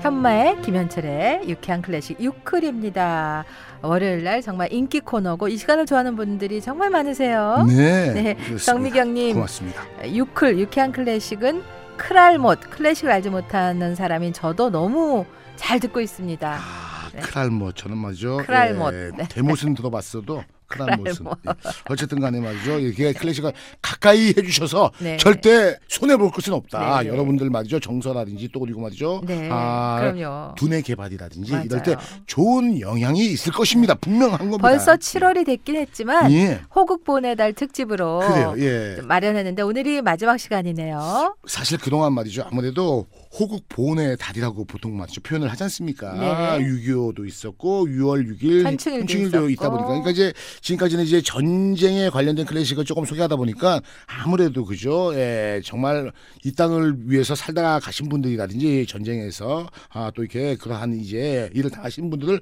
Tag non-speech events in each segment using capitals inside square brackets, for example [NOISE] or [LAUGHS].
현마의 김현철의 유쾌한 클래식 유클입니다. 월요일 날 정말 인기 코너고 이 시간을 좋아하는 분들이 정말 많으세요. 네. 네. 정미경님. 고맙습니다. 유클 유쾌한 클래식은 크랄못 클래식을 알지 못하는 사람인 저도 너무 잘 듣고 있습니다. 아, 네. 크랄못 저는 말이죠. 크랄못. 예, 네. 대못은 들어봤어도 크랄못은 크랄못. 예. 어쨌든 간에 말이죠. 이게 클래식을 가까이 해주셔서 네. 절대 손해 볼 것은 없다. 네. 여러분들 말이죠. 정서라든지 또 그리고 말이죠. 네, 아, 그럼요. 두뇌 개발이라든지 맞아요. 이럴 때 좋은 영향이 있을 것입니다. 분명한 겁니다. 벌써 7월이 됐긴 했지만 예. 호국 보내달 특집으로. 예. 좀 마련했는데 오늘이 마지막 시간이네요. 사실 그동안 말이죠. 아무래도 호국 보훈의 달이라고 보통 말이죠. 표현을 하지 않습니까? 네. 6.25도 있었고 6월 6일 현충일도 있다. 보니까 그러니까 이제 지금까지는 이제 전쟁에 관련된 클래식을 조금 소개하다 보니까 아무래도 그죠. 예, 정말 이 땅을 위해서 살다가 가신 분들이라든지 전쟁에서 아, 또 이렇게 그러한 이제 일을 당하신 분들을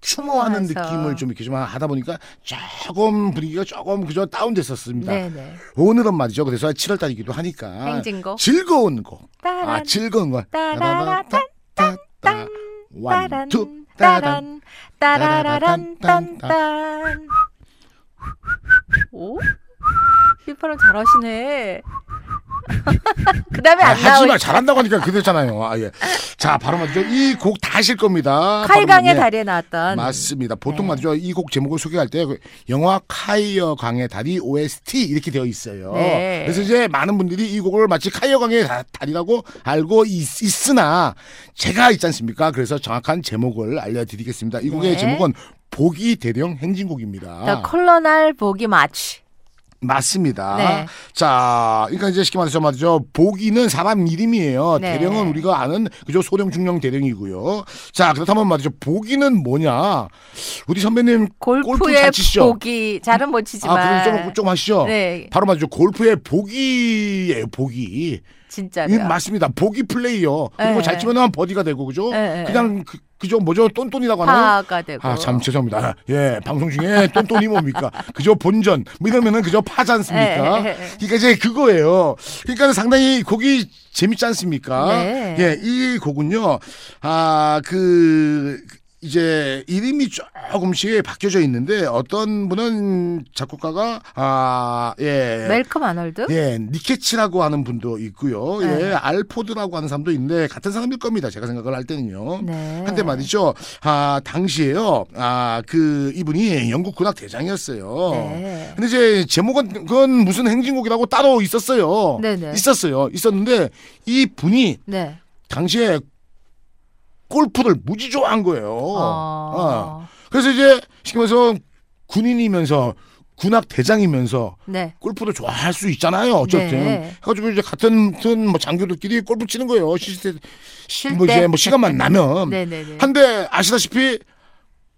추모하는 추모하면서. 느낌을 좀 이렇게 좀 하다 보니까 조금 분위기가 조금 그저 다운됐었습니다. 네네. 오늘은 말이죠. 그래서 7월 달이기도 하니까 행진곡. 즐거운 곡. 따란 아 즐거운 거. 따라라 따라따따따. one, 따란 two, 따란. 따란 따라라란 딴딴 오? 휘파람 잘하시네. [LAUGHS] 그 다음에 아, 안 하지 마 나오지. 잘한다고 하니까 그랬잖아요. 아 예. 자 바로 말이죠. 이 곡다 하실 겁니다. 칼강의 바로, 예. 다리에 나왔던 맞습니다. 보통 네. 말이죠. 이 곡 제목을 소개할 때그 영화 카이어 강의 다리 OST 이렇게 되어 있어요. 네. 그래서 이제 많은 분들이 이 곡을 마치 카이어 강의 다- 다리라고 알고 있, 있으나 제가 있지 않습니까? 그래서 정확한 제목을 알려드리겠습니다. 이 곡의 네. 제목은 보기 대령 행진곡입니다. The Colonel 보기 마치. 맞습니다. 네. 자, 그러니까 이제 쉽게 말해서 말이죠. 보기는 사람 이름이에요. 네. 대령은 우리가 아는 그죠 소령 중령 대령이고요. 자, 그렇다면 말이죠. 보기는 뭐냐? 우리 선배님 골프 골프의 잘 치시죠? 보기 잘은 못 치지만. 아, 그럼 좀, 좀 하시죠. 네, 바로 말이죠. 골프의 보기예요. 보기. 진짜로. 이 맞습니다. 보기 플레이요. 그리고 네. 잘 치면 버디가 되고 그죠? 네, 네. 그냥 그, 그죠 뭐죠? 똔똔이라고 하나요? 파가 되고. 아, 참 죄송합니다. 예, 방송 중에 똔똔이 뭡니까? 그저 본전. 뭐 이러면은 그저 파지 않습니까? 예, 예, 예. 그러니까 이제 그거예요. 그러니까 상당히 곡이 재밌지 않습니까? 네. 예, 이 곡은요. 아, 그 이제 이름이 조금씩 바뀌어져 있는데 어떤 분은 작곡가가 아, 예. 멜컴 아놀드? 예, 니케치라고 하는 분도 있고요. 네. 예, 알포드라고 하는 사람도 있는데 같은 사람일 겁니다. 제가 생각을 할 때는요. 네. 한때 말이죠. 아, 당시에요. 아, 그 이분이 영국 군악 대장이었어요. 네. 근데 이제 제목은 그건 무슨 행진곡이라고 따로 있었어요. 네네. 있었어요. 있었는데 이 분이 네. 당시에 골프를 무지 좋아한 거예요. 어. 어. 그래서 이제 쉽게 말해서 군인이면서 군악 대장이면서 네. 골프도 좋아할 수 있잖아요. 어쨌든. 네. 해가지고 이제 같은 뭐 장교들끼리 골프 치는 거예요. 시스템 쉴뭐 때? 이제 뭐 시간만 나면. 네네네. 한데 아시다시피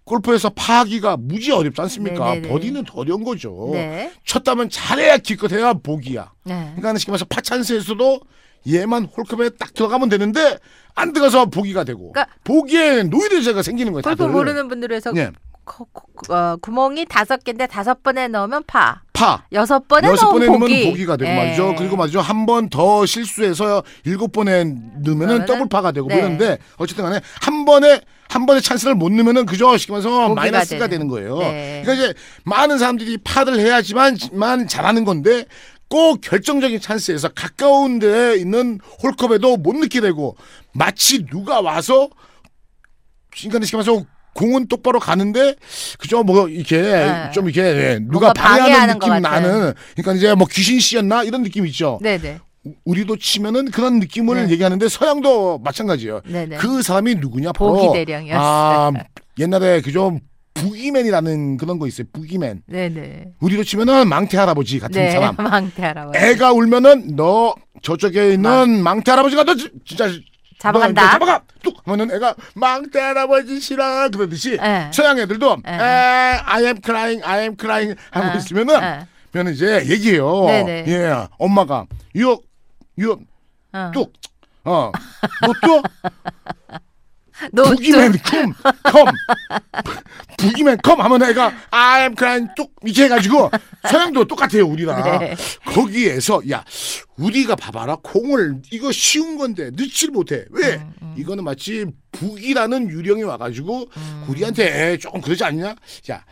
골프에서 파하기가 무지 어렵지 않습니까? 네네네. 버디는 더 어려운 거죠. 네. 쳤다면 잘해야 기껏 해야 복이야. 네. 그러니까 쉽게 말해서 파찬스에서도 얘만 홀컵에 딱 들어가면 되는데 안 들어가서 보기가 되고 그러니까 보기에 노이로제가 생기는 거예요. 골프 다들. 모르는 분들을 위해서 예. 코- 코- 어, 구멍이 다섯 개인데 다섯 번에 넣으면 파, 파. 여섯 번에 여섯 번에 넣으면 넣으면 보기. 보기가 되고 예. 말이죠. 그리고 말이죠. 한 번 더 실수해서 일곱 번에 넣으면은 그러면은- 더블 파가 되고 네. 그러는데 어쨌든 간에 한 번에 한 번에 찬스를 못 넣으면은 그저 쉽게 말해서 보기가 마이너스가 되는. 되는 거예요. 네. 그러니까 이제 많은 사람들이 파를 해야지만 만 잘하는 건데 꼭 결정적인 찬스에서 가까운 데에 있는 홀컵에도 못 넣게 되고 마치 누가 와서 인간의 쉽게 말해서 공은 똑바로 가는데 그저 뭐 이렇게 네. 좀 이렇게 예, 누가 방해하는 방해하는 것 느낌. 나는 그러니까 이제 뭐 귀신 씨였나 이런 느낌 있죠. 네네. 우리도 치면은 그런 느낌을 네. 얘기하는데 서양도 마찬가지예요. 네네. 그 사람이 누구냐 바로 보기. 아, 옛날에 그저 부기맨이라는 그런 거 있어요. 부기맨. 네네. 우리로 치면은 망태 할아버지 같은 네. 사람. [LAUGHS] 망태 할아버지. 애가 울면은 너 저쪽에 있는 망 태 할아버지가 너 지- 진짜 잡아간다. 너, 너 잡아가 뚝 하면은 애가 망태 할아버지 싫어 그러듯이 네. 서양 애들도 네. 에, I am crying, I am crying 하고 네. 있으면은 네. 그러면 이제 얘기해요. 네네. 예, 엄마가 you you 어. 뚝 어, 너또 no- boogeyman come, come. [LAUGHS] Boogeyman come 하면 애가 I am crying 뚝 이렇게 해가지고 서양도 똑같아요 우리랑. 네. 거기에서 야 우리가 봐봐라. 공을 이거 쉬운 건데 넣지를 못해. 왜? 음, 이거는 마치 보기라는 유령이 와가지고 음. 우리한테 조금 그러지 않냐? 자,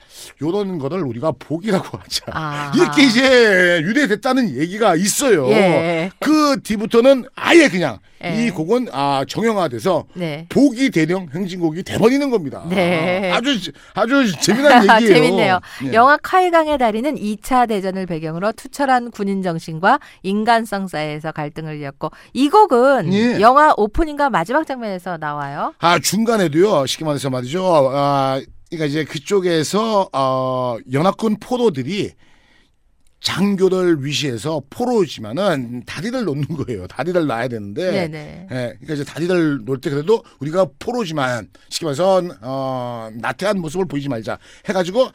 요런 거를 우리가 보기라고 [LAUGHS] 하자. 아하. 이렇게 이제 유래됐다는 얘기가 있어요. 예. 그 뒤부터는 아예 그냥 예. 이 곡은 아 정형화돼서 네. 보기 대령 행진곡이 돼버리는 겁니다. 네. 아주 아주 재미난 [LAUGHS] 얘기예요. 재밌네요. 예. 영화 칼강의 달인은 2차 대전을 배경으로 투철한 군인 정신과 인간성 사이에서 갈등을 이었고 이 곡은 예. 영화 오프닝과 마지막 장면에서 나와요. 아 중간에도요 쉽게 말해서 말이죠. 아 그러니까 이제 그쪽에서 어 연합군 포로들이 장교를 위시해서 포로지만은 다리를 놓는 거예요. 다리를 놔야 되는데. 네네. 예, 그러니까 이제 다리를 놓을 때 그래도 우리가 포로지만 쉽게 말해서 어 나태한 모습을 보이지 말자 해가지고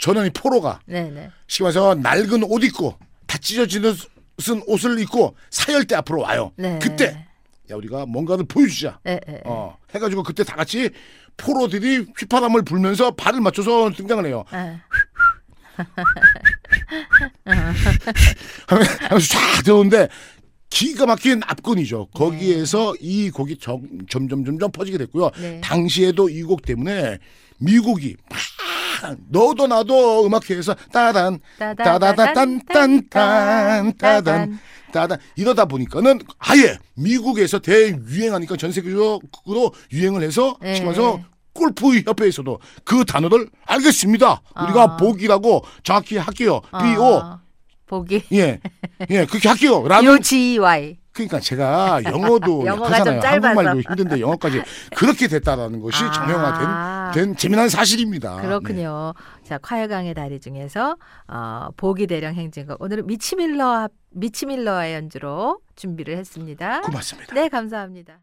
전원이 포로가 네네. 쉽게 말해서 낡은 옷 입고 다 찢어지는 쓴 옷을 입고 사열대 앞으로 와요. 네. 그때 야 우리가 뭔가를 보여주자. 네, 네. 어 해가지고 그때 다 같이 포로들이 휘파람을 불면서 발을 맞춰서 등장을 해요. 네. [LAUGHS] 하면서 쫙 들어오는데 기가 막힌 압권이죠. 거기에서 이 곡이 점, 점점 점점 퍼지게 됐고요. 네. 당시에도 이 곡 때문에 미국이 막 너도 나도 음악회에서 따단 따다다단 딴딴 따단 따단 이러다 보니까는 아예 미국에서 대유행하니까 전 세계적으로 유행을 해서 네. 지금서 골프 협회에서도 그 단어를 알겠습니다. 우리가 아. 복이라고 정확히 할게요. B O 어, 보기. 예, [LAUGHS] 예, 그렇게 할게요. 라는 O G Y. 그러니까 제가 영어도 [LAUGHS] 영어가 짧아서. 한국말도 힘든데 영어까지 그렇게 됐다라는 것이 아. 정형화된 된 재미난 사실입니다. 그렇군요. 자, 콰이강의 다리 중에서 어, 보기 대령 행진곡. 오늘은 미치밀러 미치밀러의 연주로 준비를 했습니다. 네, 고맙습니다. 네, 감사합니다.